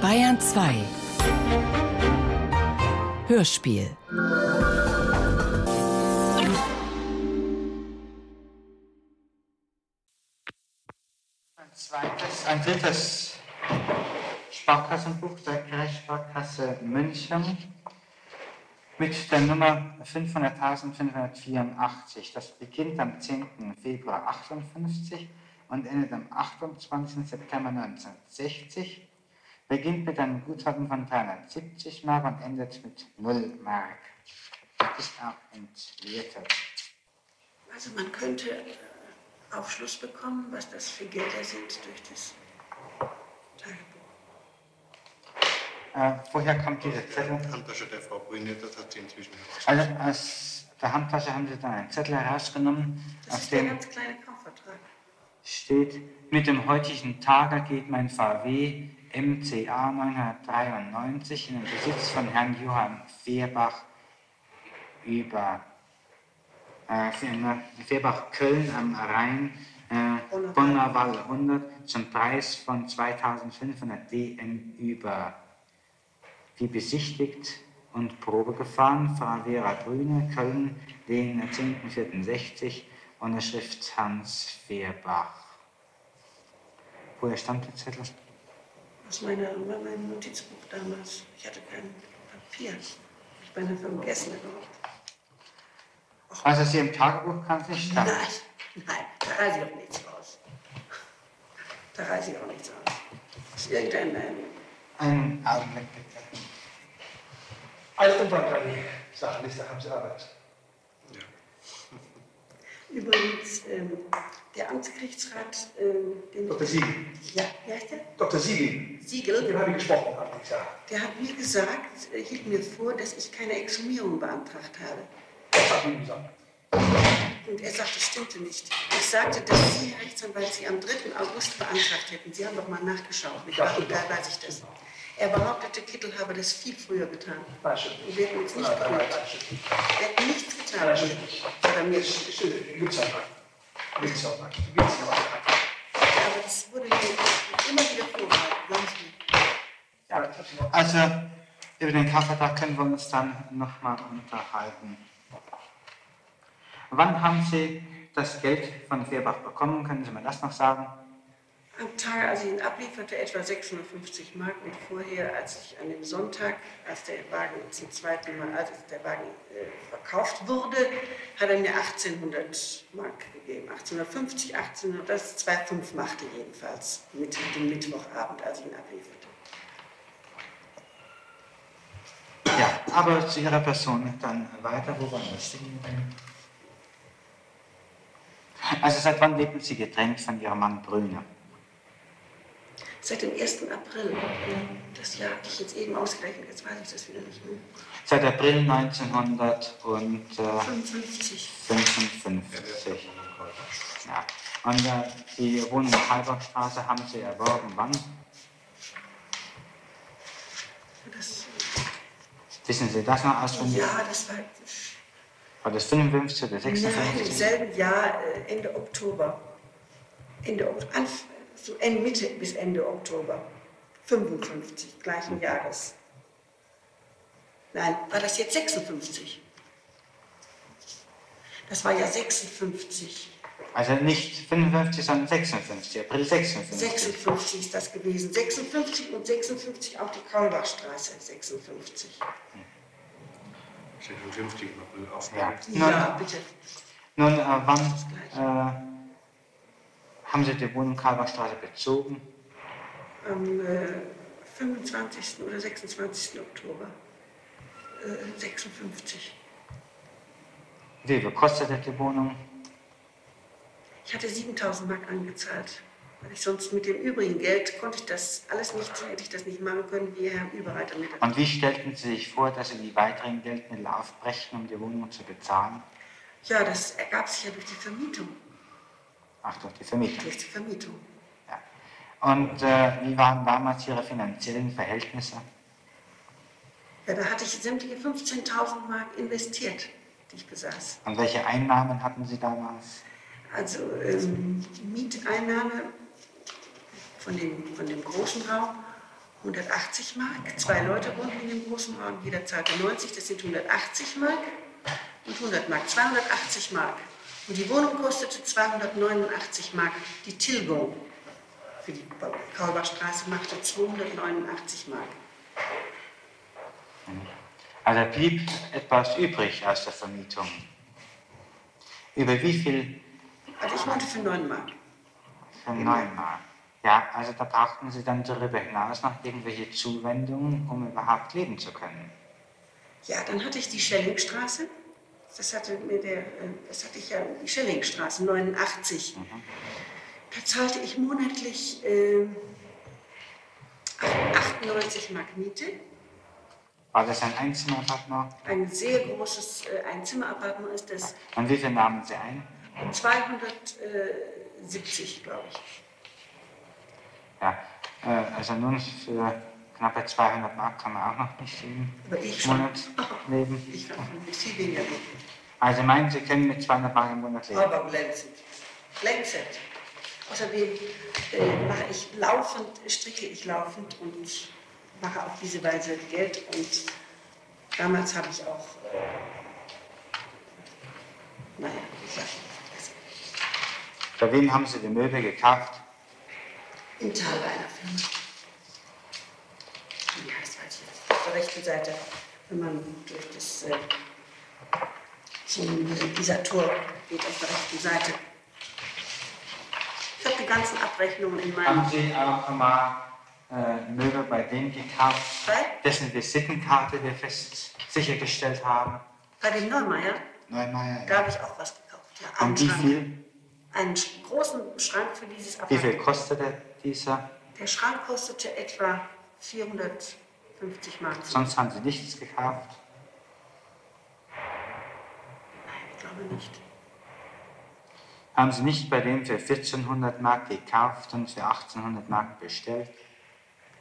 Bayern 2 Hörspiel Ein zweites, ein drittes Sparkassenbuch der Kreissparkasse München mit der Nummer 500.584. Das beginnt am 10. Februar 58 und endet am 28. September 1960. Beginnt mit einem Guthaben von 370 Mark und endet mit 0 Mark. Das ist auch entwertet. Also man könnte äh, Aufschluss bekommen, was das für Gelder sind durch das Tagebuch. Äh, woher kommt dieser Zettel? Handtasche der Frau Brüne, das hat sie inzwischen heraus. Also aus der Handtasche haben Sie dann einen Zettel herausgenommen, Das ist der dem ganz kleine Kaufvertrag. Steht, mit dem heutigen Tage geht mein VW MCA 993 in den Besitz von Herrn Johann Fehrbach über äh, Fehrbach Köln am Rhein, äh, Bonner Wall 100 zum Preis von 2500 DM über. Wie besichtigt und Probe gefahren, Frau Vera Brüne, Köln, den 10.04.60, Unterschrift Hans Fehrbach. Woher stammt der Zettel? Aus meiner, meinem Notizbuch damals. Ich hatte kein Papier. Ich beinahe vergessen überhaupt. Also Sie im Tagebuch kann es nicht stammen. Nein, nein, da reiße ich auch nichts raus. Da reiße ich auch nichts raus. Das ist irgendein, ähm, Ein Augenblick bitte. Alle umfangreiche Sachenliste haben Sie erarbeitet. Übrigens ähm, der Amtsgerichtsrat, ähm, den Dr. Siegel. Ja, wie heißt der? Dr. Siegel. Mit dem Siegel. habe ich gesprochen am Tag. Der hat mir gesagt, äh, hielt mir vor, dass ich keine Exhumierung beantragt habe. Das hat ihm gesagt. Und er sagte, das stimmte nicht. Ich sagte, dass Sie, Herr Rechtsanwalt, Sie am 3. August beantragt hätten. Sie haben doch mal nachgeschaut. Nicht Ja, da weiß ich das. Er behauptete, Kittel habe das viel früher getan. Wir hätten uns nicht nicht. Er hat nichts getan. nicht. Hat er mir Das stimmt, gibt es ja auch nicht. Gibt es ja auch nicht. Gibt es ja auch nicht. Aber das wurde mir immer wieder vorgehalten. Ja, das. Also über den Kaufvertrag können wir uns dann nochmal unterhalten. Wann haben Sie das Geld von Fehrbach bekommen? Können Sie mir das noch sagen? Am Tag, als ich ihn ablieferte, etwa 650 Mark und vorher, als ich an dem Sonntag, als der Wagen zum zweiten Mal, als der Wagen äh, verkauft wurde, hat er mir 1800 Mark gegeben. 1850, 1800, das 2,5 machte jedenfalls mit dem Mittwochabend, als ich ihn ablieferte. Ja, aber zu Ihrer Person dann weiter. Wo waren stehen? Also seit wann leben Sie getrennt von Ihrem Mann Brüner? Seit dem 1. April, das Jahr hatte ich jetzt eben ausgerechnet, jetzt weiß ich das wieder nicht mehr. Seit April 1955. 55. Ja. Und äh, die Wohnung in Halberstraße haben Sie erworben. Wann? Das, Wissen Sie das noch auswendig? ja, das war War das 55 oder Nein, im 56? selben Jahr, äh, Ende Oktober. Ende Ok- So Ende, Mitte bis Ende Oktober. 55, gleichen Jahres. Nein, war das jetzt 56? Das war ja 56. Also nicht 55, sondern 56. April 56. 56 ist das gewesen. 56 und 56 auch die Kaulbachstraße. 56. 56 im April Ja. aufgenommen. Nun, Ja, bitte. nun äh, wann haben Sie die Wohnung Kalberstraße bezogen? Am äh, 25. oder 26. Oktober. Äh, 56. Wie viel kostete die Wohnung? Ich hatte 7000 Mark angezahlt. Weil ich sonst mit dem übrigen Geld konnte ich das alles nicht, hätte ich das nicht machen können, wie Herr Überreiter mit. Und wie stellten Sie sich vor, dass Sie die weiteren Geldmittel aufbrechen, um die Wohnung zu bezahlen? Ja, das ergab sich ja durch die Vermietung. Ach, durch die Vermietung. Durch die Vermietung. Ja. Und äh, wie waren damals Ihre finanziellen Verhältnisse? Ja, da hatte ich sämtliche 15.000 Mark investiert, die ich besaß. Und welche Einnahmen hatten Sie damals? Also ähm, Mieteinnahme von dem, von dem großen Raum 180 Mark. Zwei Leute wohnen in dem großen Raum, jeder zahlte 90, das sind 180 Mark und 100 Mark, 280 Mark. Und die Wohnung kostete 289 Mark. Die Tilgung für die Kaulbachstraße machte 289 Mark. Also blieb etwas übrig aus der Vermietung. Über wie viel? Also ich wohnte für 9 Mark. Für 9 Mark. Ja, also da brauchten Sie dann darüber hinaus noch irgendwelche Zuwendungen, um überhaupt leben zu können. Ja, dann hatte ich die Schellingstraße. Das hatte mir der, äh, das hatte ich ja, die Schellingstraße 89. Mhm. Da zahlte ich monatlich äh, 98 Mark Miete. War das ein Einzimmerappartement? Ein sehr großes äh, Einzimmerappartement ist das. Und wie viel nahmen Sie ein? 270, glaube ich. Ja, äh, also nun für knappe 200 Mark kann man auch noch nicht im Monat leben. Ich kann nicht viel weniger leben. Also meinen Sie können mit 200 Mark im Monat leben? Aber glänzend. Glänzend. Außerdem äh, mache ich laufend, stricke ich laufend und mache auf diese Weise Geld. Und damals habe ich auch, äh, naja, ich sage Bei wem haben Sie die Möbel gekauft? Im Tal einer Firma. Wie heißt weiß ich jetzt? Auf der rechten Seite, wenn man durch das äh, zum, dieser Tor geht auf der rechten Seite. Ich habe die ganzen Abrechnungen in meinem. Haben Sie auch mal äh, Möbel bei dem gekauft, bei? dessen Visitenkarte wir fest sichergestellt haben? Bei dem Neumeier? Neumeier, Da habe ich auch was gekauft. Ja, Und wie Schrank. viel? Einen großen Schrank für dieses Wie viel Apparat. kostete dieser? Der Schrank kostete etwa 450 Mark. Sonst haben Sie nichts gekauft. Nein, ich glaube nicht. Haben Sie nicht bei dem für 1400 Mark gekauft und für 1800 Mark bestellt?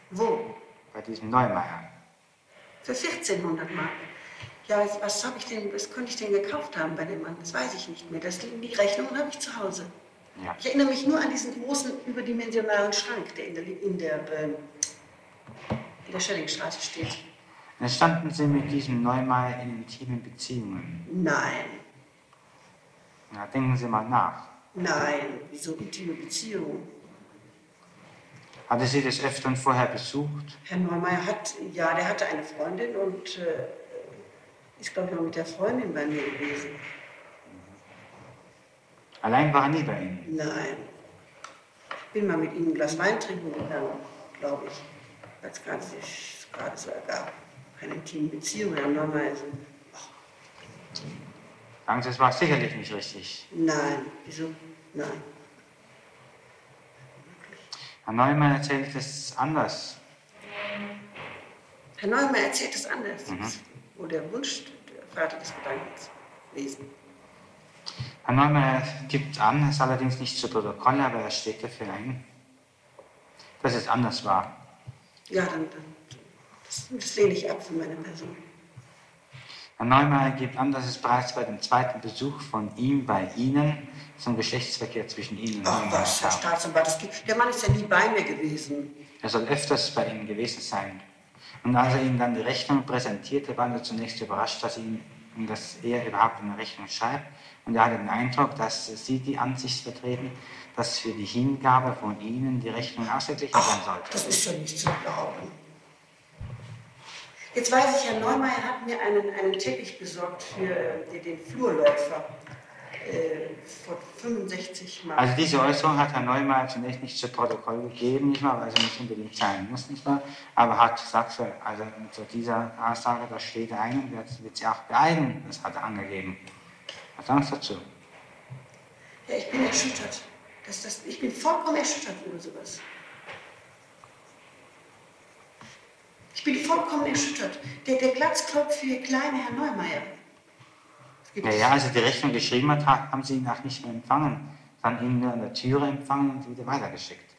Wo? Bei diesem Neumeier. Für 1400 Mark. Ja, was, habe ich denn, was könnte ich denn gekauft haben bei dem Mann? Das weiß ich nicht mehr. Das, die Rechnungen habe ich zu Hause. Ja. Ich erinnere mich nur an diesen großen überdimensionalen Schrank, der in der, in der, ähm, in der Schellingstraße steht. Dann standen Sie mit diesem Neumeier in intimen Beziehungen. Nein, Na, denken Sie mal nach. nein, wieso intime Beziehungen? Hatte Sie des Öfteren vorher besucht? Herr Neumeier hat, ja, der hatte eine Freundin und äh, ist, glaube ich, noch mit der Freundin bei mir gewesen. Allein war er nie bei Ihnen. Nein. Ich bin mal mit ihm ein Glas Wein trinken gegangen, glaube ich, weil es gerade sich gerade so ergab. Keine intime Beziehung, Herr Neumeier. ist ein- Sagen Sie, es war sicherlich nicht richtig. Nein, wieso? Nein. Herr Neumann erzählt es anders. Herr Neumeier erzählt es anders. Mhm. Wohl der Wunsch, der Vater des Gedankens lesen. Herr Neumann gibt an, es allerdings nicht zu Protokoll, aber er steht dafür ein, dass es anders war. Ja, dann, dann das, das lehne ich ab für meine Person. Herr Neumann gibt an, dass es bereits bei dem zweiten Besuch von ihm bei Ihnen zum Geschlechtsverkehr zwischen Ihnen und Ach Neumann was, Herr kam. Staatsanwalt, das gibt, der Mann ist ja nie bei mir gewesen. Er soll öfters bei Ihnen gewesen sein. Und als er Ihnen dann die Rechnung präsentierte, war er zunächst überrascht, dass, ihn, dass er überhaupt eine Rechnung schreibt. Und er hatte den Eindruck, dass Sie die Ansicht vertreten, dass für die Hingabe von Ihnen die Rechnung ausgeglichen Ach, sollte. das ist ja nicht zu glauben. Jetzt weiß ich, Herr Neumeier hat mir einen, einen Teppich besorgt für äh, den Flurläufer äh, von 65 Mark. Also diese Äußerung hat Herr Neumann zunächst nicht zu Protokoll gegeben, nicht mal, weil sie nicht unbedingt sein muss, nicht wahr? Aber hat so, also zu dieser Aussage, da steht ein und wird, wird sie auch beeilen, das hat er angegeben. Was sagen Sie dazu? ja, ich bin erschüttert. Das, das, ich bin vollkommen erschüttert über sowas. Ich bin vollkommen erschüttert. Der, der Glatzkopf für kleine Herr Neumeier. Ja, als er die Rechnung geschrieben hat, ha- haben sie ihn auch nicht mehr empfangen, dann ihn nur an der Türe empfangen und wieder weitergeschickt.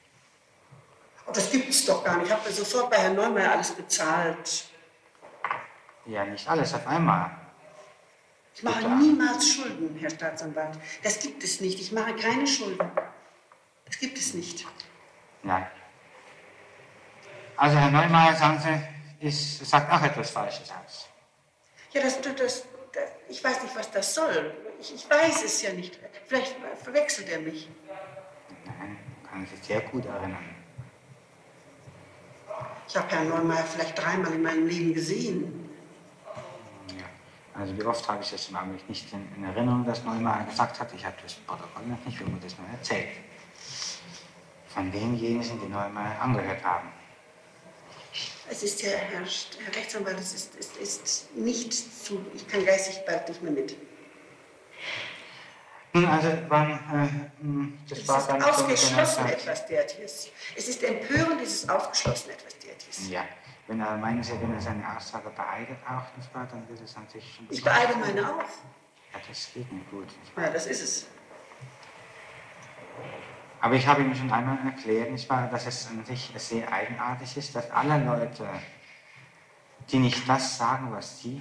Oh, das gibt es doch gar nicht. Ich habe sofort bei Herrn Neumeier alles bezahlt. Ja, nicht alles auf einmal. Ich mache Bitte. niemals Schulden, Herr Staatsanwalt. Das gibt es nicht. Ich mache keine Schulden. Das gibt es nicht. Nein. Also Herr Neumeier, sagen Sie, ist, sagt auch etwas Falsches aus. Ja, das, das, ich weiß nicht, was das soll. Ich, ich weiß es ja nicht. Vielleicht verwechselt er mich. Nein, kann sich sehr gut erinnern. Ich habe Herrn Neumeier vielleicht dreimal in meinem Leben gesehen. Ja. Also wie oft habe ich das im Augenblick nicht in, in Erinnerung, dass Neumeier gesagt hat, ich habe das Protokoll noch nicht, wie mir das nur erzählt. Von denjenigen, die Neumeier angehört haben. Es ist ja, Herr, Herr Rechtsanwalt, es ist, es ist nicht zu, ich kann geistig bald nicht mehr mit. Nun, also wann, äh, hm, das Es war ist dann ausgeschlossen etwas derartiges. Es ist empörend, es ist ausgeschlossen etwas derartiges. Ja, wenn er meinen Sie, wenn er seine Aussage beeidet auch, nicht wahr, dann wird es an sich schon... Ich beeile meine auch. Ja, das geht nicht gut. Ja, das ist es. Aber ich habe Ihnen schon einmal erklärt, nicht wahr, dass es an sich sehr eigenartig ist, dass alle Leute, die nicht das sagen, was Sie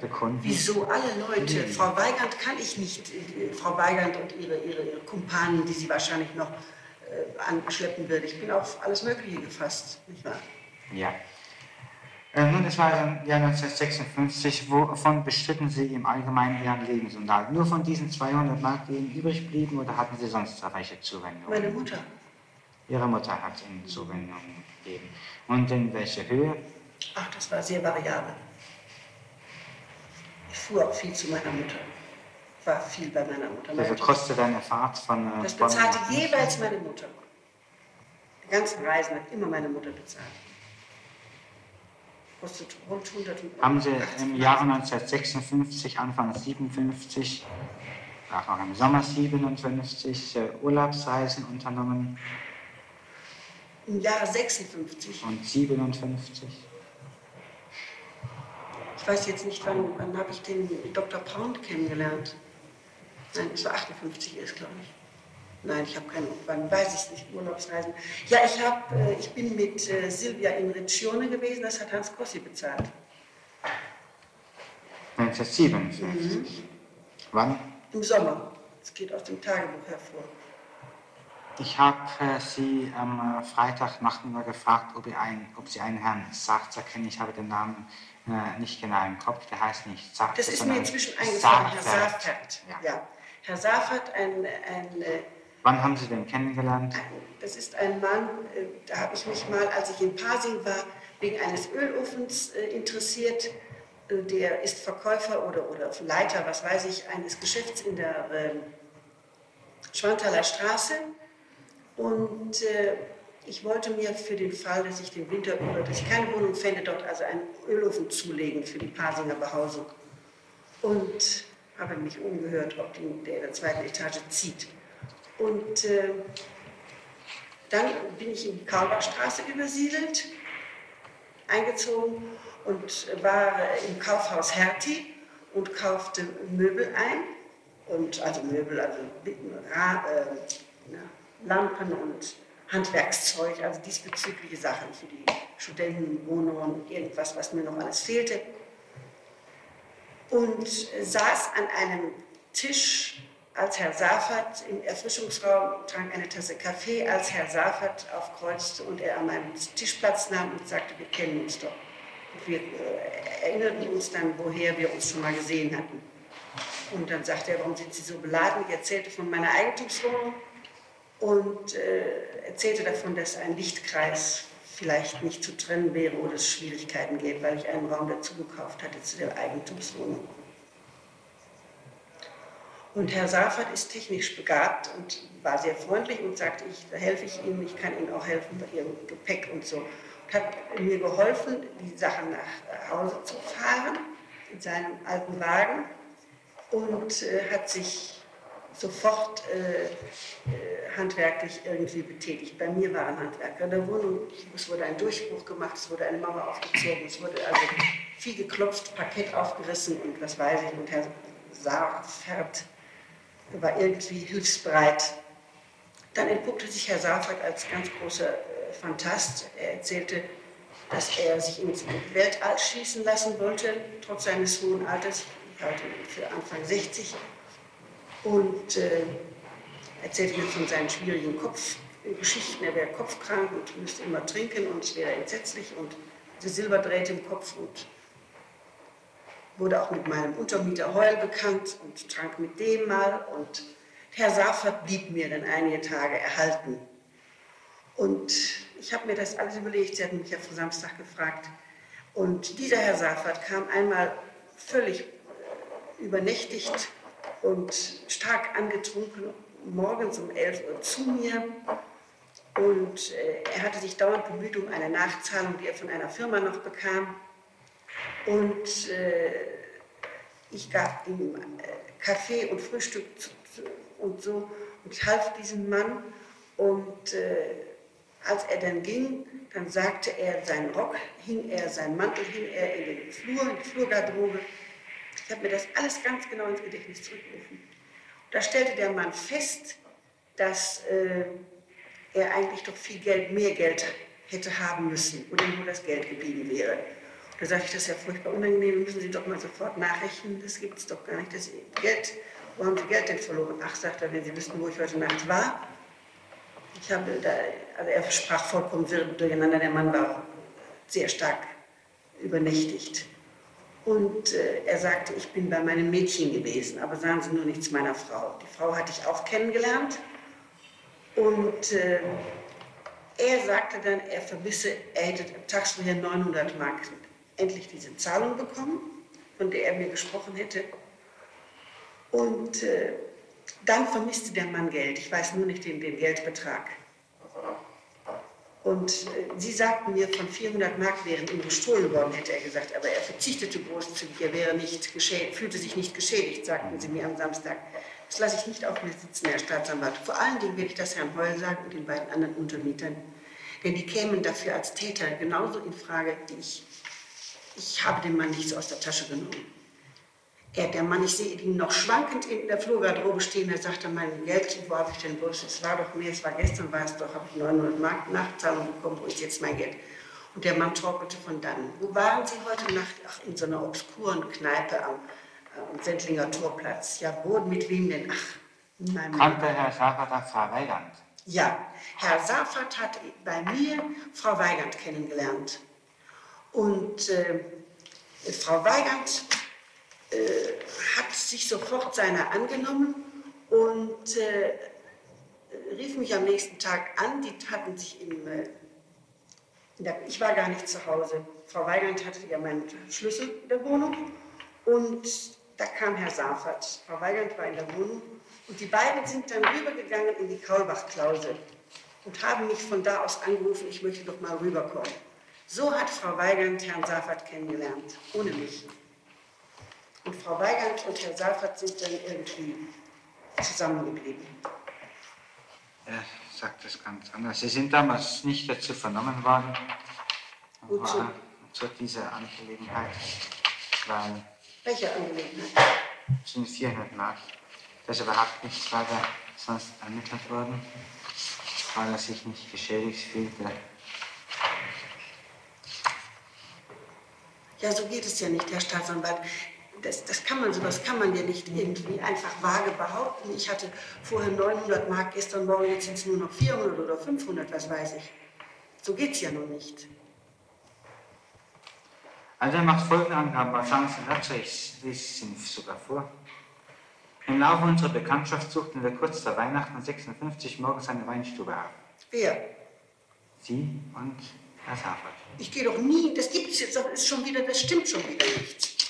bekunden, Wieso alle Leute? Frau Weigand kann ich nicht, äh, Frau Weigand und ihre, ihre, ihre Kumpanen, die sie wahrscheinlich noch äh, anschleppen wird. Ich bin auf alles Mögliche gefasst, nicht wahr? Ja. Äh, nun, das war im Jahr 1956. Wovon bestritten Sie im Allgemeinen Ihren Lebensunterhalt? Nur von diesen 200 Mark, die Ihnen übrig blieben, oder hatten Sie sonst welche Zuwendungen? Meine Mutter. Ihre Mutter hat Ihnen Zuwendungen gegeben. Und in welcher Höhe? Ach, das war sehr variabel. Ich fuhr auch viel zu meiner Mutter. War viel bei meiner Mutter. Meine Also kostet eine Fahrt von... äh, Das Bonn bezahlte München? jeweils meine Mutter. Die ganzen Reisen hat immer meine Mutter bezahlt. Kostet rund 100 Haben Sie im Jahre 1956, Anfang 57, auch im Sommer 57 äh, Urlaubsreisen unternommen Im Jahre 56. und 57? Ich weiß jetzt nicht, wann, wann habe ich den Dr. Pound kennengelernt. Nein, es war 58 ist, glaube ich. Nein, ich habe keine, wann weiß ich nicht, Urlaubsreisen. Ja, ich, hab, äh, ich bin mit äh, Silvia in Riccione gewesen, das hat Hans Kossi bezahlt. 1957. Wann? Im Sommer. Es geht aus dem Tagebuch hervor. Ich habe äh, Sie am äh, Freitag Nachmittag gefragt, ob, ein, ob Sie einen Herrn Sarzer kennen. Ich habe den Namen äh, nicht genau im Kopf. Der heißt nicht Sarzer, Das ist mir inzwischen eingefallen, Herr. Saarfeld. Ja. Ja. Herr Saarfeld, ein, ein, äh, Wann haben Sie den kennengelernt? das ist ein Mann, äh, da habe ich mich mal, als ich in Pasing war, wegen eines Ölofens äh, interessiert. Äh, Der ist Verkäufer oder, oder Leiter, was weiß ich, eines Geschäfts in der äh, Schwanthaler Straße. Und ich wollte mir für den Fall, dass ich den Winter über, dass ich keine Wohnung fände, dort also einen Ölofen zulegen für die Pasinger Behausung. Und habe mich umgehört, ob die, der in der zweiten Etage zieht. Und äh, dann bin ich in die Kaulbachstraße übersiedelt, eingezogen und war im Kaufhaus Hertie und kaufte Möbel ein. Und also Möbel, also Ra äh, Lampen und Handwerkszeug, also diesbezügliche Sachen für die Studentenwohnungen, irgendwas, was mir noch alles fehlte. Und saß an einem Tisch als Herr Safert im Erfrischungsraum, trank eine Tasse Kaffee, als Herr Safert aufkreuzte und er an meinem Tisch Platz nahm und sagte, wir kennen uns doch. Und wir äh, erinnerten uns dann, woher wir uns schon mal gesehen hatten. Und dann sagte er, warum sind Sie so beladen? Ich erzählte von meiner Eigentumswohnung und äh, erzählte davon, dass ein Lichtkreis vielleicht nicht zu trennen wäre oder es Schwierigkeiten gäbe, weil ich einen Raum dazu gekauft hatte zu der Eigentumswohnung. Und Herr Safert ist technisch begabt und war sehr freundlich und sagte, ich helfe ich Ihnen, ich kann Ihnen auch helfen bei Ihrem Gepäck und so. Und hat mir geholfen, die Sachen nach Hause zu fahren in seinem alten Wagen und äh, hat sich sofort äh, äh, handwerklich irgendwie betätigt. Bei mir war ein Handwerker in der Wohnung, es wurde ein Durchbruch gemacht, es wurde eine Mauer aufgezogen, es wurde also viel geklopft, Parkett aufgerissen und was weiß ich. Und Herr Saarfert war irgendwie hilfsbereit. Dann entpuppte sich Herr Saarfert als ganz großer äh, Fantast. Er erzählte, dass er sich ins Weltall schießen lassen wollte, trotz seines hohen Alters. Ich halte ihn für Anfang 60 und äh, erzählte mir von seinen schwierigen Geschichten, er wäre kopfkrank und müsste immer trinken und es wäre entsetzlich und die Silberdrähte im Kopf und wurde auch mit meinem Untermieter Heul bekannt und trank mit dem mal und Herr Safert blieb mir dann einige Tage erhalten. Und ich habe mir das alles überlegt, Sie hatten mich ja vor Samstag gefragt. Und dieser Herr Safert kam einmal völlig übernächtigt und stark angetrunken morgens um 11 Uhr zu mir. Und äh, er hatte sich dauernd bemüht um eine Nachzahlung, die er von einer Firma noch bekam. Und äh, ich gab ihm äh, Kaffee und Frühstück und so und half diesem Mann. Und äh, als er dann ging, dann sagte er, seinen Rock hing er, seinen Mantel hing er in den Flur, in die Flurgarderobe. Ich habe mir das alles ganz genau ins Gedächtnis zurückgerufen. Da stellte der Mann fest, dass äh, er eigentlich doch viel Geld, mehr Geld hätte haben müssen oder nur das Geld geblieben wäre. Da sage ich, das ist ja furchtbar unangenehm, müssen Sie doch mal sofort nachrechnen, das gibt es doch gar nicht. Das Geld, wo haben Sie Geld denn verloren? Ach, sagt er, wenn Sie wüssten, wo ich heute Nacht war. Ich habe da, also er sprach vollkommen durcheinander, der Mann war sehr stark übernächtigt. Und äh, er sagte, ich bin bei meinem Mädchen gewesen, aber sagen Sie nur nichts meiner Frau. Die Frau hatte ich auch kennengelernt. Und äh, er sagte dann, er vermisse, er hätte tags vorher 900 Mark endlich diese Zahlung bekommen, von der er mir gesprochen hätte. Und äh, dann vermisste der Mann Geld. Ich weiß nur nicht den, den Geldbetrag. Und äh, Sie sagten mir, von 400 Mark wären ihm gestohlen worden, hätte er gesagt. Aber er verzichtete großzügig, er wäre nicht fühlte sich nicht geschädigt, sagten Sie mir am Samstag. Das lasse ich nicht auf mir sitzen, Herr Staatsanwalt. Vor allen Dingen werde ich das Herrn Heul sagen und den beiden anderen Untermietern. Denn die kämen dafür als Täter genauso in Frage wie ich. Ich habe den Mann nicht so aus der Tasche genommen. Er, der Mann, ich sehe ihn noch schwankend in der Flurgarderobe stehen. Er sagte, mein Geld, wo habe ich denn bloß? Es war doch mehr, es war gestern, war es doch, habe ich 900 Mark Nachzahlung bekommen, wo ist jetzt mein Geld? Und der Mann trockelte von dann. Wo waren Sie heute Nacht? Ach, in so einer obskuren Kneipe am, am Sendlinger Torplatz. Ja, wo, mit wem denn? Ach, mein Kannte Herr Safert auch Frau Weigand? Ja, Herr Safert hat bei mir Frau Weigand kennengelernt. Und äh, Frau Weigand äh, hat sich sofort seiner angenommen und äh, rief mich am nächsten Tag an. Die hatten sich im, äh, der, ich war gar nicht zu Hause. Frau Weigand hatte ja meinen Schlüssel der Wohnung und da kam Herr Safert. Frau Weigand war in der Wohnung und die beiden sind dann rübergegangen in die Kaulbach-Klause und haben mich von da aus angerufen, ich möchte doch mal rüberkommen. So hat Frau Weigand Herrn Safert kennengelernt, ohne mich. Und Frau Weigand und Herr Seifert sind dann irgendwie zusammengeblieben. Er sagt das ganz anders. Sie sind damals nicht dazu vernommen worden. Wozu? Zu dieser Angelegenheit. Weil Welche Angelegenheit? Es sind 400 Mark. Das ist überhaupt nichts weiter sonst ermittelt worden, weil er sich nicht geschädigt fühlte. Ja, so geht es ja nicht, Herr Staatsanwalt das, das kann man, sowas kann man ja nicht irgendwie einfach vage behaupten. Ich hatte vorher 900 Mark, gestern Morgen, jetzt sind es nur noch 400 oder 500, was weiß ich. So geht es ja nun nicht. Also er macht folgende Angaben, wahrscheinlich sind dazu, ich lese sie sogar vor. Im Laufe unserer Bekanntschaft suchten wir kurz vor Weihnachten 56 morgens eine Weinstube auf. Wer? Sie und Herr Safert. Ich gehe doch nie, das gibt es jetzt, das ist schon wieder, das stimmt schon wieder nicht.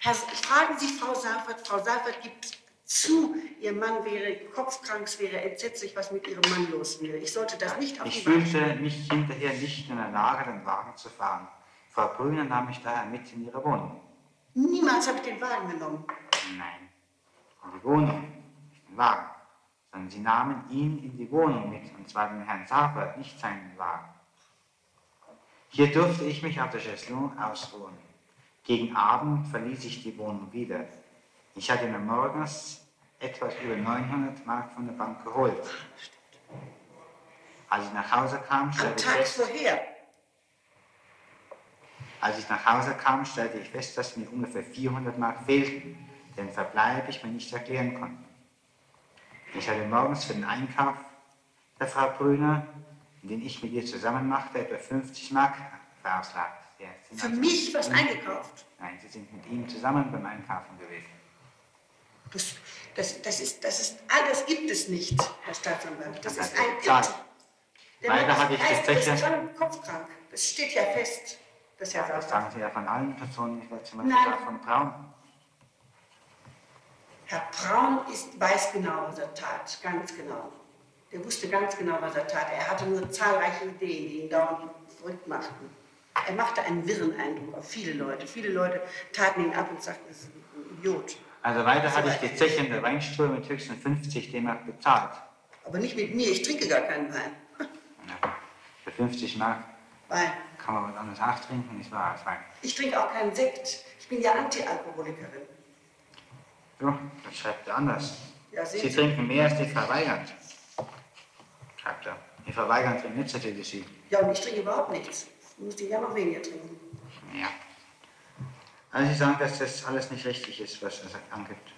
Herr, fragen Sie Frau Safert. Frau Safert gibt zu, ihr Mann wäre kopfkrank, es wäre entsetzlich, was mit ihrem Mann los wäre. Ich sollte das nicht auf Ich fühlte mich hinterher nicht in der Lage, den Wagen zu fahren. Frau Brüner nahm mich daher mit in ihre Wohnung. Niemals habe ich den Wagen genommen. Nein, in die Wohnung, nicht den Wagen. Sondern sie nahmen ihn in die Wohnung mit, und zwar den Herrn Safert, nicht seinen Wagen. Hier durfte ich mich auf der Chaiselon ausruhen. Gegen Abend verließ ich die Wohnung wieder. Ich hatte mir morgens etwas über 900 Mark von der Bank geholt. Als ich nach Hause kam, stellte ich fest, als ich nach Hause kam, stellte ich fest, dass mir ungefähr 400 Mark fehlten, den Verbleib ich mir nicht erklären konnte. Ich hatte morgens für den Einkauf der Frau Brüner, den ich mit ihr zusammen machte, etwa 50 Mark rauslag. Ja, Für also- mich was eingekauft. Nein, Sie sind mit ihm zusammen beim Einkaufen gewesen. Das, das, das, ist, das ist, all das gibt es nicht, Herr Staatsanwalt. Das Das ist ein. Irrtum. Der Leider hatte ich das ist geistig Zeche- krank, kopfkrank. Das steht ja fest, dass er Ja, das sagen Sie ja von allen Personen, ich werde zum Beispiel Nein. von Braun. Herr Braun ist, weiß genau, was er tat, ganz genau. Der wusste ganz genau, was er tat. Er hatte nur zahlreiche Ideen, die ihn dauernd verrückt machten. Er machte einen wirren Eindruck auf viele Leute. Viele Leute taten ihn ab und sagten, das ist ein Idiot. Also weiter hatte ich die Zeche in der Weinstuhl mit höchstens 50 D-Mark bezahlt. Aber nicht mit mir, ich trinke gar keinen Wein. Ja, für 50 Mark Wein. kann man was anderes auch trinken, nicht wahr, Wein. Ich trinke auch keinen Sekt. Ich bin ja Anti-Alkoholikerin. So, das schreibt er anders. Ja, Sie Sie. trinken mehr als die Frau Schreibt er. Die Frau Weigand trinkt nicht so viel wie Sie. Ja, und ich trinke überhaupt nichts. Ich müsste ja noch weniger trinken. Ja. Also Sie sagen, dass das alles nicht richtig ist, was er sagt, angibt.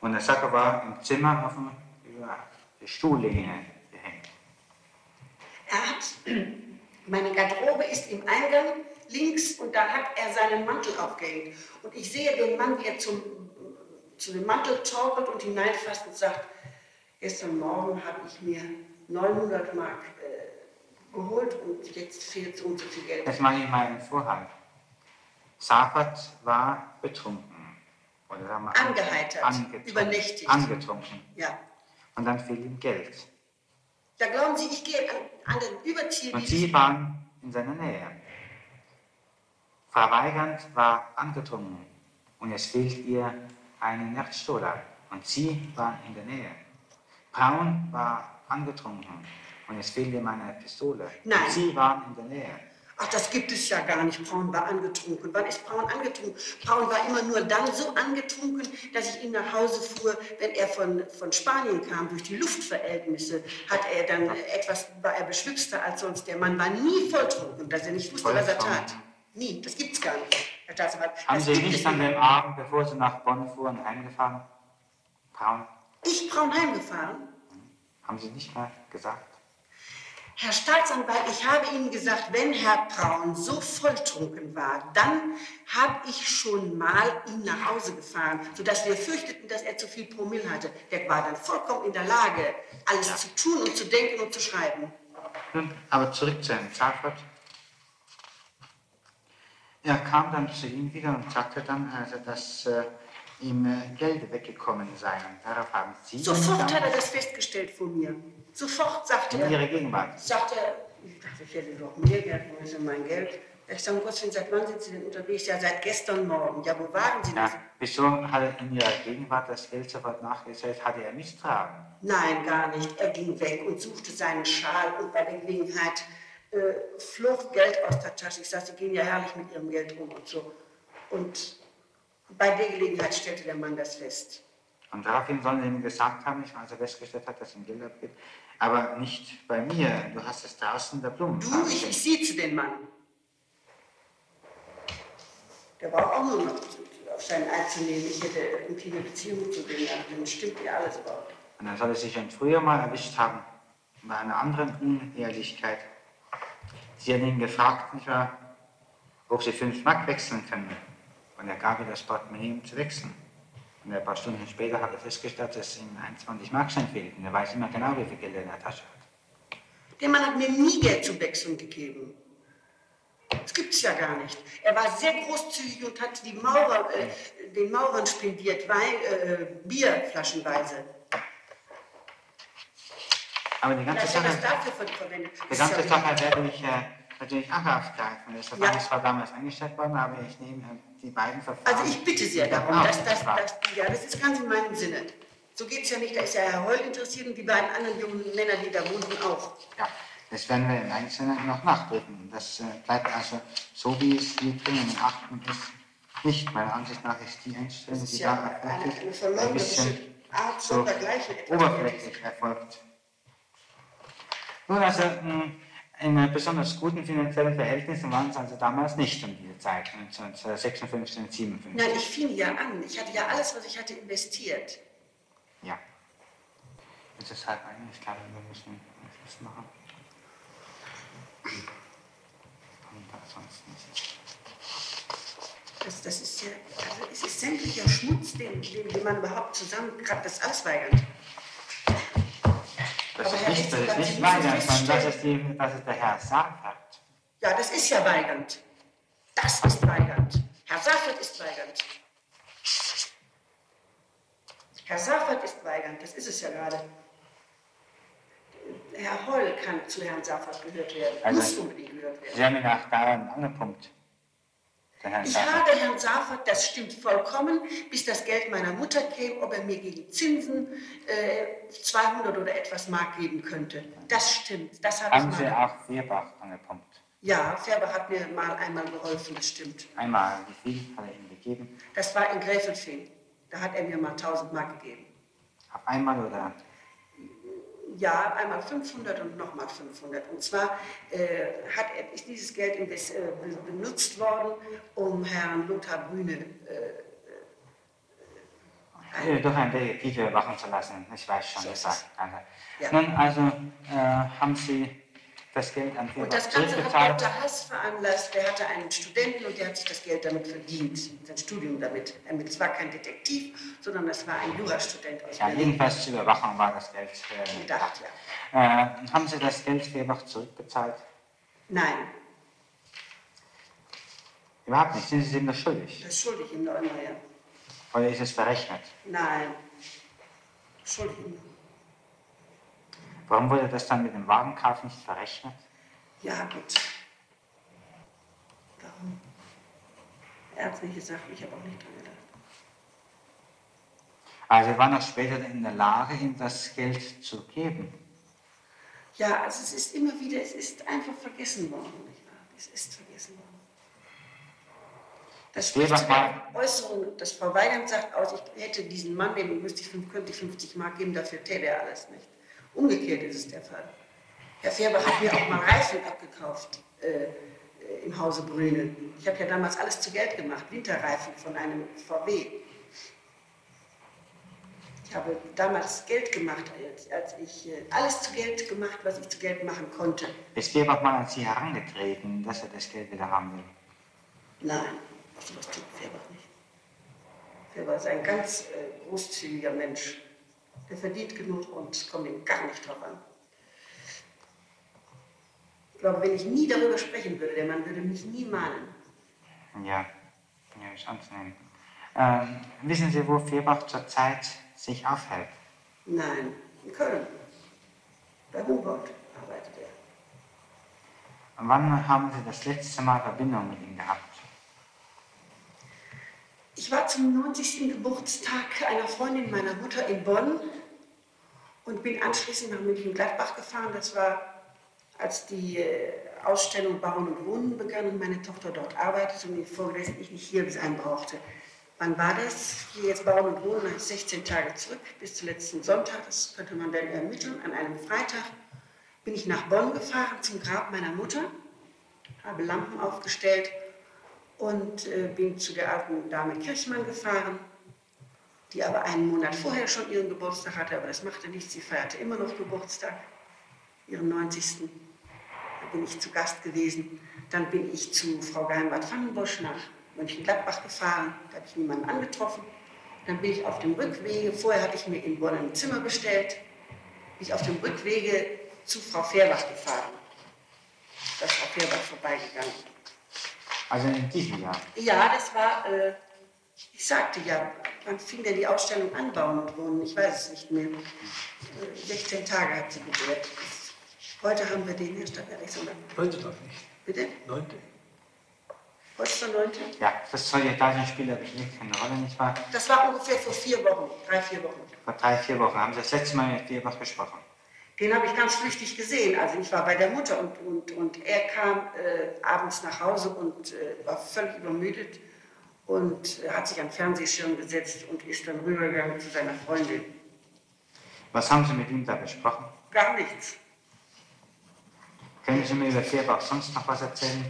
Und der Sacker war im Zimmer auf dem, über die Stuhllehne gehängt. Er hat, meine Garderobe ist im Eingang links und da hat er seinen Mantel aufgehängt. Und ich sehe den Mann, wie er zum, zu dem Mantel torkelt und hineinfasst und sagt, gestern Morgen habe ich mir 900 Mark äh, geholt und jetzt fehlt so und so viel Geld. Mache ich mal einen Vorhalt. Safat war betrunken. Oder Angeheitert, angetrunken. übernächtigt. Angetrunken. Ja. Und dann fehlt ihm Geld. Da glauben Sie, ich gehe an, an den Überziel Und Sie waren in seiner Nähe. Frau Weigand war angetrunken und es fehlt ihr eine Nerzstola. Und Sie waren in der Nähe. Braun war angetrunken und es fehlt ihm eine Pistole. Nein. Und Sie waren in der Nähe. Ach, das gibt es ja gar nicht. Braun war angetrunken. Wann ist Braun angetrunken? Braun war immer nur dann so angetrunken, dass ich ihn nach Hause fuhr, wenn er von, von Spanien kam. Durch die Luftverhältnisse hat er dann etwas, war er beschwipster als sonst. Der Mann war nie volltrunken, dass er nicht wusste, was er tat. Volltrunken. Nie. Das gibt's gar nicht, Herr Staatsanwalt. Haben Sie gibt nicht es an dem Abend, bevor Sie nach Bonn fuhren, heimgefahren? Braun? Ich Braun heimgefahren? Haben Sie nicht mal gesagt? Herr Staatsanwalt, ich habe Ihnen gesagt, wenn Herr Braun so volltrunken war, dann habe ich schon mal ihn nach Hause gefahren, sodass wir fürchteten, dass er zu viel Promille hatte. Der war dann vollkommen in der Lage, alles Ja. zu tun und zu denken und zu schreiben. Nun, aber zurück zu Herrn Zaffert. Er kam dann zu ihm wieder und sagte dann, also, dass äh, ihm äh, Geld weggekommen seien. Darauf haben Sie Sofort hat er das festgestellt von mir. Sofort sagte in er, Ihrer Gegenwart. sagte er, ich dachte, ich hätte doch mehr Geld, wo ist denn mein Geld? Ich sage, um Gottes Willen, seit wann sind Sie denn unterwegs? Ja, seit gestern Morgen. Ja, wo waren Sie denn? Ja, wieso hat er in Ihrer Gegenwart das Geld sofort nachgezählt? Hatte er misstragen? Nein, gar nicht. Er ging weg und suchte seinen Schal und bei der Gelegenheit äh, flog Geld aus der Tasche. Ich sagte, Sie gehen ja herrlich mit Ihrem Geld um und so. Und bei der Gelegenheit stellte der Mann das fest. Und daraufhin sollen Sie ihm gesagt haben, ich er festgestellt hat, dass ihm Geld abgeht, aber nicht bei mir. Du hast es draußen in der Blumenfarm. Du, ich, ich sieze den Mann. Der war auch nur noch auf seinen einzunehmen. Ich hätte irgendwie eine Beziehung zu dem. Also, das stimmt ja alles überhaupt. Und dann soll er sich schon früher mal erwischt haben, bei einer anderen Unehrlichkeit. Sie hat ihn gefragt, nicht wahr, ob sie fünf Mark wechseln können. Und er gab ihr das Portemonnaie, um zu wechseln. Und ein paar Stunden später hat er festgestellt, dass ihm 21 Markschein fehlt. Und er weiß immer genau, wie viel Geld er in der Tasche hat. Der Mann hat mir nie Geld zum Wechseln gegeben. Das gibt es ja gar nicht. Er war sehr großzügig und hat die Maurer, äh, den Maurern spendiert, Wein, äh, Bierflaschenweise. Aber die ganze Sache, die ganze Sache werde ich äh, natürlich auch aufgreifen. Das zwar damals eingestellt worden, aber ich nehme äh, die beiden Verfahren. Also ich bitte sehr darum, dass das, gefragt. das, ja, das ist ganz in meinem Sinne. So geht es ja nicht, da ist ja Herr Heul interessiert und die beiden anderen jungen Männer, die da wohnen, auch. Ja, das werden wir im Einzelnen noch nachprüfen. Das äh, bleibt also so, wie es die dringenden Achten ist, nicht. Meiner Ansicht nach ist die Einstellung, ist die ja da eine, erfolgt eine ist, ein bisschen Art so oberflächlich erfolgt. Nun, also mh, in besonders guten finanziellen Verhältnissen waren es also damals nicht um diese Zeit, 1956 und 57. Nein, ich fing ja an. Ich hatte ja alles, was ich hatte, investiert. Ja. Jetzt ist halb ein, ich glaube, wir müssen Schluss machen. Und. Das, das ist ja, also es ist sämtlicher Schmutz, den, den, den man überhaupt zusammenkratzt, das ist alles weigand. Das Aber ist nicht, das ist nicht weiter, sondern das ist, die, das ist der Herr Sackert. Ja, das ist ja weigand. Das ist weigand. Herr Saffert ist weigand. Herr Saffert ist weigand, das ist es ja gerade. Herr Holl kann zu Herrn Saffert gehört werden, Also- muss unbedingt gehört werden. Sie haben ihn auch daran angepumpt. Ich habe Herrn Saffert, das stimmt vollkommen, bis das Geld meiner Mutter käme, ob er mir gegen Zinsen äh, 200 oder etwas Mark geben könnte. Das stimmt, das habe ich Haben Sie mal. auch Vierbach angepumpt? Ja, Färber hat mir mal einmal geholfen, das stimmt. Einmal, wie viel hat er Ihnen gegeben? Das war in Gräfelfing. Da hat er mir mal 1000 Mark gegeben. Auf einmal oder? Ja, einmal 500 und nochmal 500. Und zwar äh, hat ist dieses Geld äh, be- benutzt worden, um Herrn Lothar Brüne äh, Äh, durch einen Detektiv überwachen zu lassen. Ich weiß schon, So das ist sagt keiner. Ja. Nun, also äh, haben Sie das Geld an Und das Ganze hat? Dr. Hass veranlasst. Der hatte einen Studenten und der hat sich das Geld damit verdient, sein Studium damit. Es war kein Detektiv, sondern es war ein Jurastudent aus Ja, Berlin. jedenfalls zur Überwachung war das Geld äh, Gedacht, gedacht. Äh, haben Sie das Geld Vierbach zurückbezahlt? Nein, Überhaupt nicht. Sind Sie ihm das schuldig? das schuldig ihm noch immer, ja. Oder ist es verrechnet? Nein, schuldig ihm. Warum wurde das dann mit dem Wagenkauf nicht verrechnet? Ja, gut. Warum? Er hat es nicht gesagt, ich habe auch nicht dran gedacht. Also Sie waren auch später in der Lage, ihm das Geld zu geben. Ja, also es ist immer wieder, es ist einfach vergessen worden. Nicht wahr? Es ist vergessen worden. Das Wir spricht machen sogar Äußerung, dass Frau Weigand sagt aus, ich hätte diesen Mann, dem müsste ich, fünf- könnte ich 50 Mark geben, dafür täte er alles nicht. Umgekehrt ist es der Fall. Herr Färber hat mir auch mal Reifen abgekauft äh, im Hause Brüne. Ich habe ja damals alles zu Geld gemacht, Winterreifen von einem VW. Ich habe damals Geld gemacht, als, ich äh, alles zu Geld gemacht, was ich zu Geld machen konnte. Ist Vierbach mal an Sie herangetreten, dass er das Geld wieder haben will? Nein, sowas tut Färbach nicht. Färber ist ein ganz äh, großzügiger Mensch. Der verdient genug und kommt ihm gar nicht drauf an. Ich glaube, wenn ich nie darüber sprechen würde, der Mann würde mich nie mahnen. Ja, ja, ist anzunehmen. Ähm, wissen Sie, wo Vierbach zurzeit sich aufhält? Nein, in Köln. Bei Humboldt arbeitet er. Wann haben Sie das letzte Mal Verbindung mit ihm gehabt? Ich war zum 90. Geburtstag einer Freundin meiner Mutter in Bonn und bin anschließend nach München-Gladbach gefahren. Das war, als die äh, Ausstellung Bauen und Wohnen begann und meine Tochter dort arbeitete und infolgedessen ich nicht hier sein brauchte. Wann war das? Jetzt Bauen und Wohnen, 16 Tage zurück, bis zum letzten Sonntag, das könnte man dann ermitteln. An einem Freitag bin ich nach Bonn gefahren zum Grab meiner Mutter, habe Lampen aufgestellt und äh, bin zu der alten Dame Kirchmann gefahren, die aber einen Monat vorher schon ihren Geburtstag hatte, aber das machte nichts, sie feierte immer noch Geburtstag, ihren 90. Da bin ich zu Gast gewesen. Dann bin ich zu Frau Geheimrat Pfannenbosch nach Mönchengladbach gefahren, da habe ich niemanden angetroffen. Dann bin ich auf dem Rückwege, vorher hatte ich mir in Bonn ein Zimmer bestellt, bin ich auf dem Rückwege zu Frau Fehrbach gefahren. Da ist Frau Fehrbach vorbeigegangen. Also in diesem Jahr. Ja, das war, äh, ich sagte ja, wann fing denn die Ausstellung an, Bauen und Wohnen? Ich weiß es nicht mehr. Äh, 16 Tage hat sie gewährt. Heute haben wir den, Herr Stadtrechtsanwalt. Heute noch nicht. Bitte? Neunte. Heute ist der 9. Ja, das Solidaritätsspiel spielt keine Rolle, nicht wahr? Das war ungefähr vor vier Wochen, drei, vier Wochen. Vor drei, vier Wochen haben Sie das letzte Mal mit Vierbach gesprochen. Den habe ich ganz flüchtig gesehen. Also ich war bei der Mutter und, und, und er kam äh, abends nach Hause und äh, war völlig übermüdet und äh, hat sich an den Fernsehschirm gesetzt und ist dann rübergegangen zu seiner Freundin. Was haben Sie mit ihm da besprochen? Gar nichts. Können Sie mir über Vierbach sonst noch was erzählen?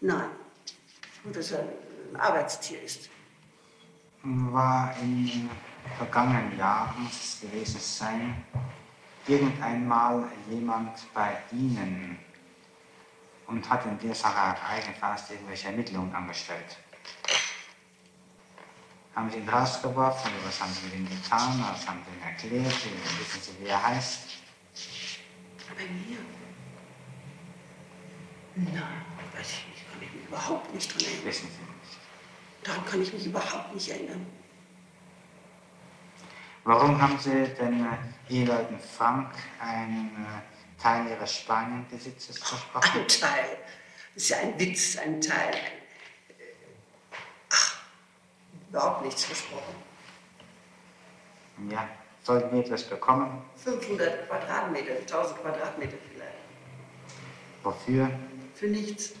Nein. Gut, dass er ein Arbeitstier ist. War in vergangenen Jahr muss es gewesen sein, irgendeinmal jemand bei Ihnen und hat in der Sache eigenfalls irgendwelche Ermittlungen angestellt. Haben Sie ihn rausgeworfen oder was haben Sie mit ihm getan? Was haben Sie ihm erklärt? Wissen Sie, wie er heißt? Bei mir? Nein, weiß ich nicht, kann ich mich überhaupt nicht dran erinnern. Wissen Sie nicht. Daran kann ich mich überhaupt nicht erinnern. Warum haben Sie den äh, Eheleuten Frank einen äh, Teil Ihres Spanienbesitzes versprochen? Ein Teil. Das ist ja ein Witz, ein Teil. Ach, überhaupt nichts versprochen. Ja, sollten wir etwas bekommen? 500 Quadratmeter, 1000 Quadratmeter vielleicht. Wofür? Für nichts.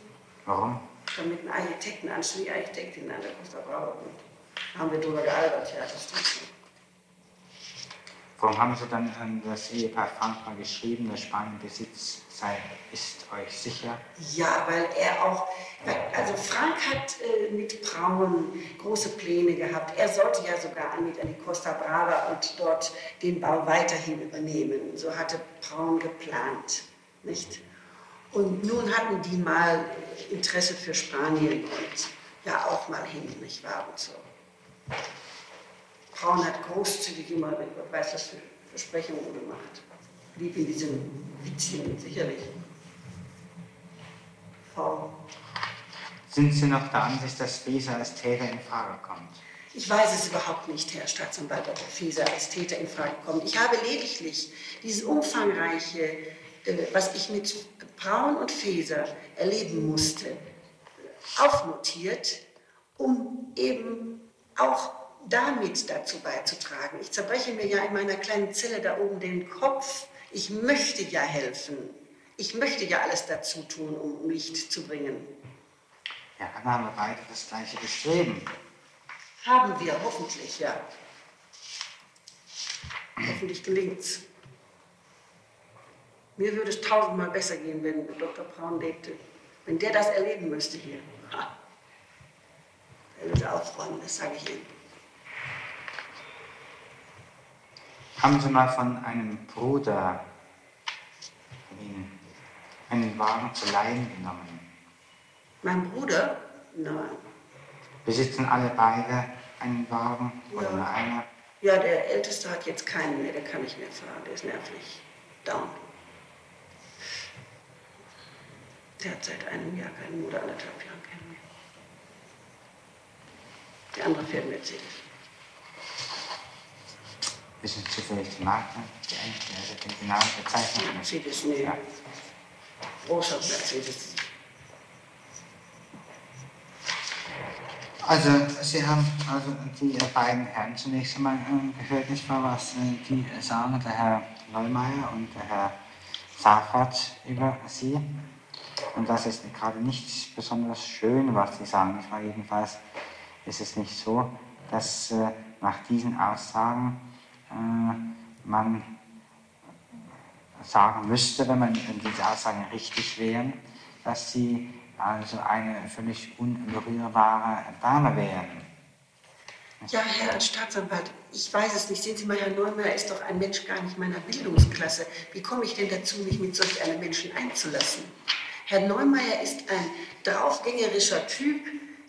Warum? Damit ein Architekten anstehen, die Architektin an der Costa Brava und haben wir drüber gealbert, ja, das stimmt. Warum haben Sie dann an das Ehepaar Frank mal geschrieben, der Spanienbesitz sei, ist euch sicher? Ja, weil er auch, also Frank hat äh, mit Braun große Pläne gehabt. Er sollte ja sogar mit an die Costa Brava und dort den Bau weiterhin übernehmen. So hatte Braun geplant, nicht? Und nun hatten die mal Interesse für Spanien und ja auch mal hin, nicht wahr? Und so. Braun hat großzügig immer, ich weiß was für Versprechungen gemacht. Blieb in diesem Witzchen, sicherlich. Faul. Sind Sie noch der Ansicht, dass Feser als Täter in Frage kommt? Ich weiß es überhaupt nicht, Herr Staatsanwalt, ob Fieser als Täter in Frage kommt. Ich habe lediglich dieses umfangreiche, äh, was ich mit Braun und Feser erleben musste, aufnotiert, um eben auch damit dazu beizutragen. Ich zerbreche mir ja in meiner kleinen Zelle da oben den Kopf. Ich möchte ja helfen. Ich möchte ja alles dazu tun, um Licht zu bringen. Ja, dann haben wir beide das gleiche Bestreben. Haben wir, hoffentlich, ja. Hoffentlich gelingt's. Mir würde es tausendmal besser gehen, wenn Dr. Braun lebte. Wenn der das erleben müsste hier. Ha. Er würde aufräumen, das sage ich Ihnen. Haben Sie mal von einem Bruder von Ihnen einen Wagen zu leihen genommen? Mein Bruder? Nein. Besitzen alle beide einen Wagen oder Ja. nur einer? Ja, der Älteste hat jetzt keinen mehr, der kann nicht mehr fahren, der ist nervlich down. Der hat seit einem Jahr keinen oder anderthalb Jahren keinen mehr. Der andere fährt Mercedes. Wissen Sie zufällig die Marke? Die, die, die genaue Bezeichnung? Mercedes, nee. Ja. Großer Mercedes. Also, Sie haben also die beiden Herren zunächst einmal äh, gehört, nicht wahr, was äh, die sagen, der Herr Neumeier und der Herr Safert über Sie. Und das ist gerade nicht besonders schön, was Sie sagen. Nicht wahr? Jedenfalls ist es nicht so, dass äh, nach diesen Aussagen äh, man sagen müsste, wenn, man, wenn diese Aussagen richtig wären, dass Sie also eine völlig unberührbare Dame wären. Ja, Herr Staatsanwalt, ich weiß es nicht. Sehen Sie mal, Herr Neumeier ist doch ein Mensch gar nicht meiner Bildungsklasse. Wie komme ich denn dazu, mich mit solch einem Menschen einzulassen? Herr Neumeier ist ein draufgängerischer Typ,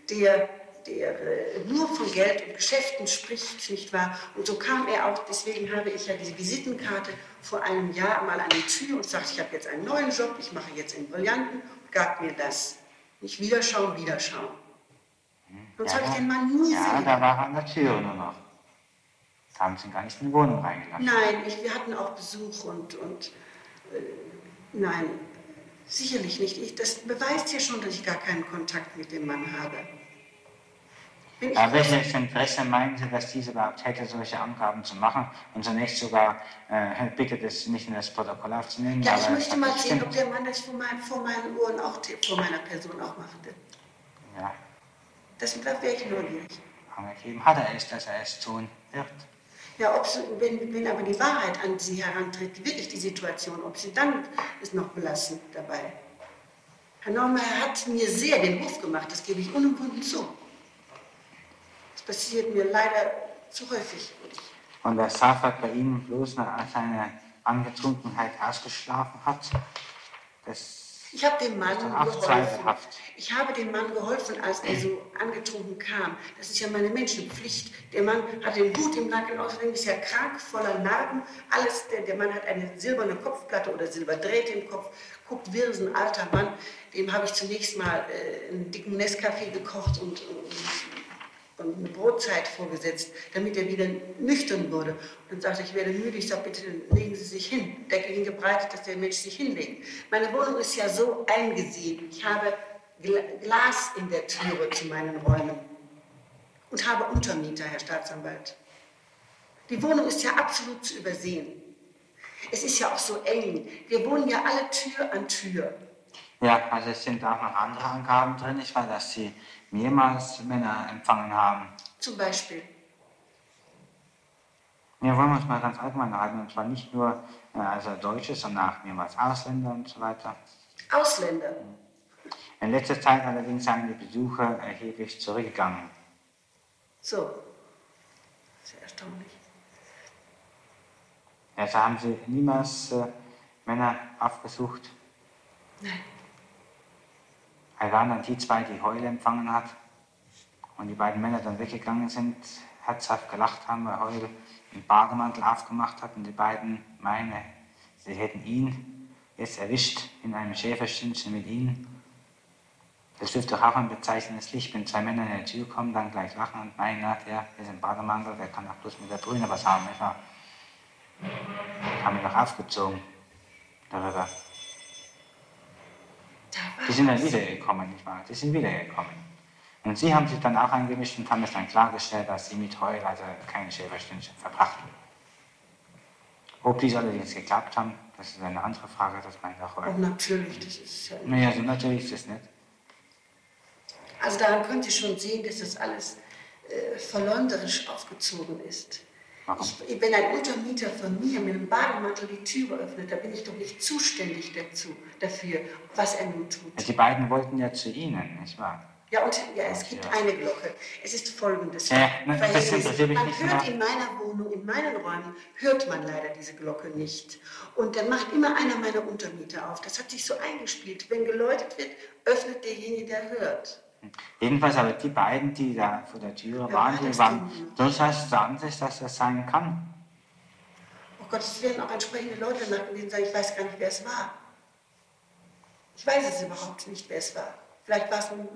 der, der äh, nur von Geld und Geschäften spricht, nicht wahr? Und so kam er auch, deswegen habe ich ja diese Visitenkarte vor einem Jahr mal an die Tür und sagte, ich habe jetzt einen neuen Job, ich mache jetzt in Brillanten, gab mir das. Nicht wiederschauen, wiederschauen. Sonst habe ich den Mann nie Ja, sehen. da war er an der Tür nur noch. Da haben Sie ihn gar nicht in die Wohnung reingelassen. Nein, ich, wir hatten auch Besuch und, und äh, nein, sicherlich nicht. Ich, das beweist ja schon, dass ich gar keinen Kontakt mit dem Mann habe. Aber welches Interesse meinen Sie, dass diese überhaupt hätte, solche Angaben zu machen und zunächst sogar, äh, bitte das nicht in das Protokoll aufzunehmen? ja, ich aber möchte es mal sehen, ob der Mann das vor, mein, vor meinen Ohren auch vor meiner Person auch machte. Ja, Das da wäre ich neugierig. angegeben hat er es, dass er es tun wird. Ja, ob sie, wenn, wenn aber die Wahrheit an Sie herantritt, wirklich die Situation, ob Sie dann es noch belassen dabei. Herr Neumeier hat mir sehr den Hof gemacht, das gebe ich unumwunden zu. Passiert mir leider zu häufig. Und der Safat bei Ihnen bloß nach seiner Angetrunkenheit ausgeschlafen hat, das Ich habe dem Mann geholfen. zweifelhaft. Ich habe dem Mann geholfen, als er so angetrunken kam. Das ist ja meine Menschenpflicht. Der Mann hat den Blut im Nacken, außerdem ist er krank, voller Narben. Alles, der, der Mann hat eine silberne Kopfplatte oder Silberdrähte im Kopf. Guckt, wir ist ein alter Mann. Dem habe ich zunächst mal äh, einen dicken Nescafé gekocht und, und, und eine Brotzeit vorgesetzt, damit er wieder nüchtern wurde. Und sagte ich, werde müde. Ich sage, bitte legen Sie sich hin. Decke ihn gebreitet, dass der Mensch sich hinlegt. Meine Wohnung ist ja so eingesehen. Ich habe Gla Glas in der Türe zu meinen Räumen und habe Untermieter, Herr Staatsanwalt. Die Wohnung ist ja absolut zu übersehen. Es ist ja auch so eng. Wir wohnen ja alle Tür an Tür. Ja, also es sind auch noch andere Angaben drin, ich weiß, dass Sie mehrmals Männer empfangen haben. Zum Beispiel. Wir wollen uns mal ganz allgemein halten, und zwar nicht nur äh, also Deutsche, sondern auch mehrmals Ausländer und so weiter. Ausländer. In letzter Zeit allerdings seien die Besuche erheblich zurückgegangen. So. Sehr erstaunlich. Also haben Sie niemals äh, Männer aufgesucht? Nein. Waren dann die zwei, die Heule empfangen hat und die beiden Männer dann weggegangen sind, herzhaft gelacht haben, weil Heule den Bademantel aufgemacht hat und die beiden meine, sie hätten ihn jetzt erwischt in einem Schäferstündchen mit ihnen. Das dürfte auch ein bezeichnendes Licht, wenn zwei Männer in die Tür kommen, dann gleich lachen und meinen, na, der ist im Bademantel, der kann doch bloß mit der Brüne was haben, nicht wahr? Haben wir noch aufgezogen darüber. Die sind dann wiedergekommen, nicht wahr? Die sind wiedergekommen. Und sie haben sich dann auch eingemischt und haben es dann klargestellt, dass sie mit Heul also keine Schäferstündchen verbrachten. Ob dies allerdings geklappt haben, das ist eine andere Frage, das meint auch Oh, Heul. natürlich, das ist ja. Naja, so natürlich ist es nicht. Also daran könnt ihr schon sehen, dass das alles äh, verleumderisch aufgezogen ist. Ich, wenn ein Untermieter von mir mit einem Bademantel die Türe öffnet, da bin ich doch nicht zuständig dazu, dafür, was er nun tut. Die beiden wollten ja zu Ihnen, nicht wahr? Ja, und ja, es gibt Ja. eine Glocke. Es ist folgendes. Ja, na, das interessiert mich man hört in meiner Wohnung, in meinen Räumen, hört man leider diese Glocke nicht. Und dann macht immer einer meiner Untermieter auf. Das hat sich so eingespielt. Wenn geläutet wird, öffnet derjenige, der hört. Jedenfalls aber die beiden, die da vor der Tür Ja, waren, das die waren durchaus Ansicht, dass das sein kann. Oh Gott, es werden auch entsprechende Leute nach denen sagen, ich weiß gar nicht, wer es war. Ich weiß es überhaupt nicht, wer es war. Vielleicht war es ein,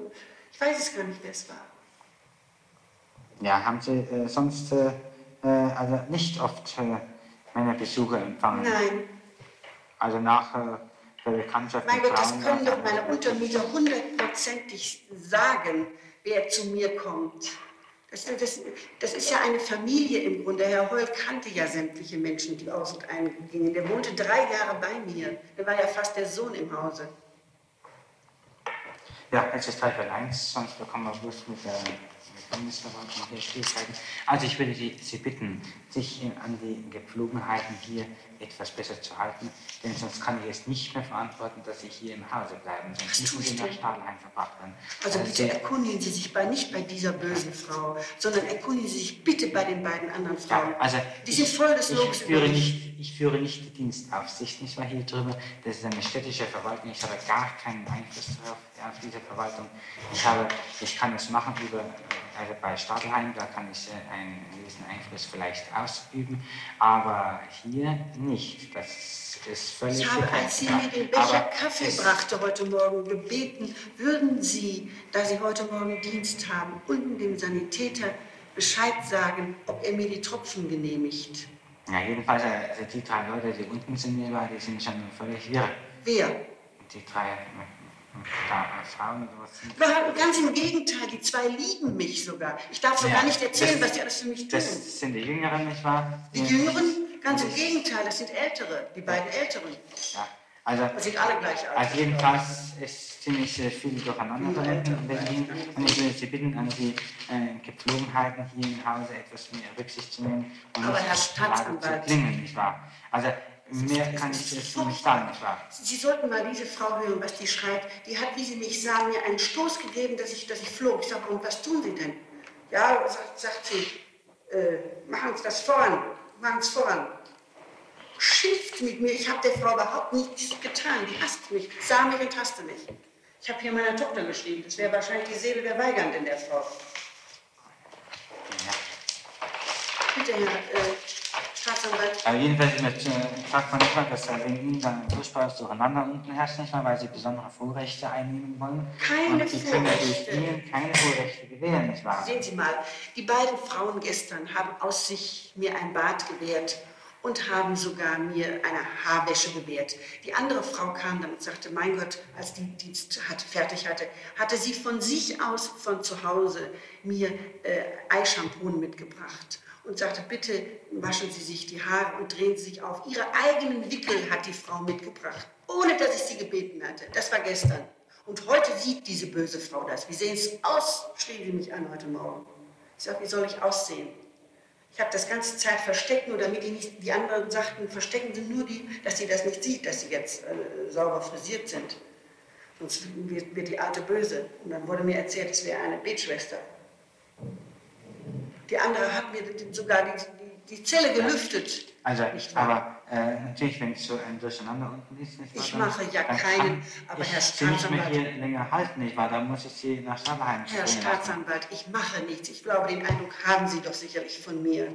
ich weiß es gar nicht, wer es war. Ja, haben Sie äh, sonst äh, äh, also nicht oft äh, Männerbesuche empfangen? Nein, Also nach äh, der Bekanntschaft mein Gott, das können doch meine Untermieter hundertprozentig sagen, wer zu mir kommt. Das, das, das ist ja eine Familie im Grunde. Herr Holt kannte ja sämtliche Menschen, die aus und eingingen. Der wohnte drei Jahre bei mir. Der war ja fast der Sohn im Hause. Ja, es ist Teil 1, sonst bekommen wir bloß mit der mit der Schwierigkeiten. Also ich würde Sie, Sie bitten, sich an die Gepflogenheiten hier etwas besser zu halten, denn sonst kann ich es nicht mehr verantworten, dass Sie hier im Hause bleiben, sonst müssen Sie ich nach? Stadelheim verbracht werden. Also bitte erkundigen Sie sich bei, nicht bei dieser bösen Frau, sondern erkundigen Sie sich bitte bei den beiden anderen Frauen. Ja, also die sind voll des ich, Lobes ich führe nicht, Ich führe nicht die Dienstaufsicht, nicht mal hier drüber. Das ist eine städtische Verwaltung. Ich habe gar keinen Einfluss darauf, auf diese Verwaltung. Ich, habe, ich kann es machen über, also bei Stadelheim, da kann ich äh, einen gewissen Einfluss vielleicht ausüben, aber hier nicht. Das ist völlig Ich habe, als Sie mir den Becher Aber Kaffee brachte heute Morgen, gebeten, würden Sie, da Sie heute Morgen Dienst haben, unten dem Sanitäter Bescheid sagen, ob er mir die Tropfen genehmigt. Ja, jedenfalls, also die drei Leute, die unten sind, die die sind schon völlig wirr. Wer? Die drei da, Frauen, sind. Überhaupt- Ganz im Gegenteil, die zwei lieben mich sogar. Ich darf so Ja, gar nicht erzählen, das- was die alles für mich tun. Das sind die Jüngeren, nicht wahr? Die Jüngeren, ganz im Gegenteil, das sind Ältere, die beiden Älteren. Ja, also, Das sind alle gleich alt. also jedenfalls ist ziemlich äh, viel durcheinander in Berlin. Und ich würde Sie bitten, an die äh, Gepflogenheiten hier im Hause etwas mehr Rücksicht zu nehmen und Aber Herr Staatsanwalt- klingen, nicht wahr? Also, mehr kann ich jetzt nicht sagen, nicht wahr? Sie sollten mal diese Frau hören, was die schreibt. Die hat, wie Sie mich sah, mir einen Stoß gegeben, dass ich, dass ich flog. Ich sage, was tun Sie denn? Ja, sagt, sagt sie, Äh, machen Sie das voran, machen Sie voran. Schimpft mit mir, ich habe der Frau überhaupt nichts getan, die hasst mich, sah mich und hasste mich. Ich habe hier meiner Tochter geschrieben, das wäre wahrscheinlich die Seele der Weigernden der Frau. Bitte, Herr äh, Staatsanwalt. Aber jedenfalls mit, äh, fragt man nicht mal, dass da wegen Ihnen dann ein furchtbares Durcheinander unten herrscht, nicht mal, weil Sie besondere Vorrechte einnehmen wollen. Keine Und Sie können ja durch. Ihnen keine Vorrechte gewähren, nicht wahr? Sehen Sie mal, die beiden Frauen gestern haben aus sich mir ein Bad gewährt und haben sogar mir eine Haarwäsche gewährt. Die andere Frau kam dann und sagte, mein Gott, als die Dienst hat, fertig hatte, hatte sie von sich aus von zu Hause mir äh, Eischampon mitgebracht und sagte, bitte waschen Sie sich die Haare und drehen Sie sich auf. Ihre eigenen Wickel hat die Frau mitgebracht, ohne dass ich sie gebeten hatte. Das war gestern. Und heute sieht diese böse Frau das. Wie sehen Sie aus? schrie sie mich an heute Morgen. Ich sage, wie soll ich aussehen? Ich habe das ganze Zeit versteckt, nur damit die nicht, die anderen sagten, verstecken Sie nur die, dass sie das nicht sieht, dass sie jetzt äh, sauber frisiert sind. Sonst wird, wird die alte böse. Und dann wurde mir erzählt, es wäre eine Betschwester. Die andere hat mir sogar die, die, Zelle gelüftet. Also, aber äh, natürlich, wenn es so ein Durcheinander unten ist, nicht wahr, Ich mache ja keinen, aber ich Herr Staatsanwalt- hier länger halten, nicht wahr? Dann muss ich Sie nach Stadelheim Herr. Staatsanwalt, ich mache nichts. Ich glaube, den Eindruck haben Sie doch sicherlich von mir.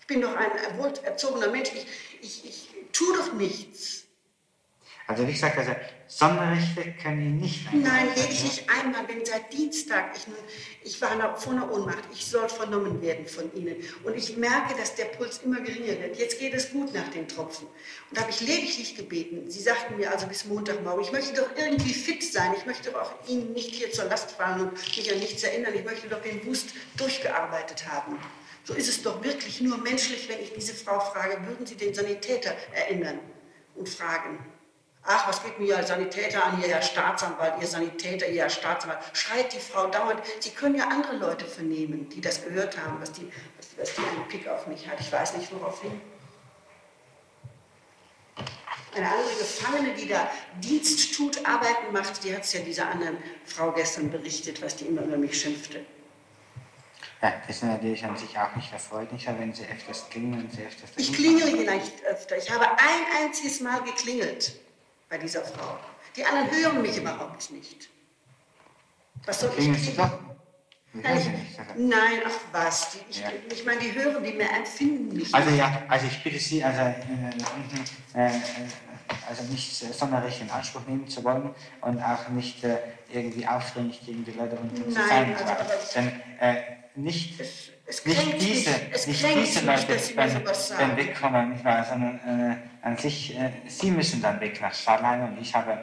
Ich bin doch ein wohlerzogener Mensch. Ich, ich, ich tue doch nichts. Also wie gesagt, also Sonderrechte können Ihnen nicht Nein, eingeräumt lediglich einmal, wenn seit Dienstag, ich, ich war vor einer Ohnmacht, ich soll vernommen werden von Ihnen. Und ich merke, dass der Puls immer geringer wird. Jetzt geht es gut nach den Tropfen. Und da habe ich lediglich gebeten. Sie sagten mir also bis Montagmorgen, ich möchte doch irgendwie fit sein. Ich möchte doch auch Ihnen nicht hier zur Last fallen und mich an nichts erinnern. Ich möchte doch den Wust durchgearbeitet haben. So ist es doch wirklich nur menschlich, wenn ich diese Frau frage, würden Sie den Sanitäter erinnern und fragen. Ach, was geht mir Ihr Sanitäter an, Ihr Herr Staatsanwalt, Ihr Sanitäter, Ihr Herr Staatsanwalt. Schreit die Frau dauernd. Sie können ja andere Leute vernehmen, die das gehört haben, was die, was, was die einen Pick auf mich hat. Ich weiß nicht, woraufhin. Eine andere Gefangene, die da Dienst tut, Arbeiten macht, die hat es ja dieser anderen Frau gestern berichtet, was die immer über mich schimpfte. Ja, das ist natürlich an sich auch nicht erfreulich, wenn Sie öfters klingeln Sie öfters... Ich klingele hier nicht öfter. Ich habe ein einziges Mal geklingelt bei dieser Frau. Die anderen hören mich überhaupt nicht. Was soll ich. Das Nein, ich, nicht. Nein, ach was. Die, ich, Ja. ich meine, die hören, die mehr empfinden mich. Also ja, also ich bitte Sie, also, äh, äh, äh, also nicht äh, Sonderrecht in Anspruch nehmen zu wollen und auch nicht äh, irgendwie aufdringlich gegen die Leute unten zu Nein, sein. also, aber- Denn äh, nicht, Es- es nicht diese, nicht kränkt diese Leute werden sagen. wegkommen, nicht wahr, sondern an sich, äh, Sie müssen dann weg nach Stahlheim und ich habe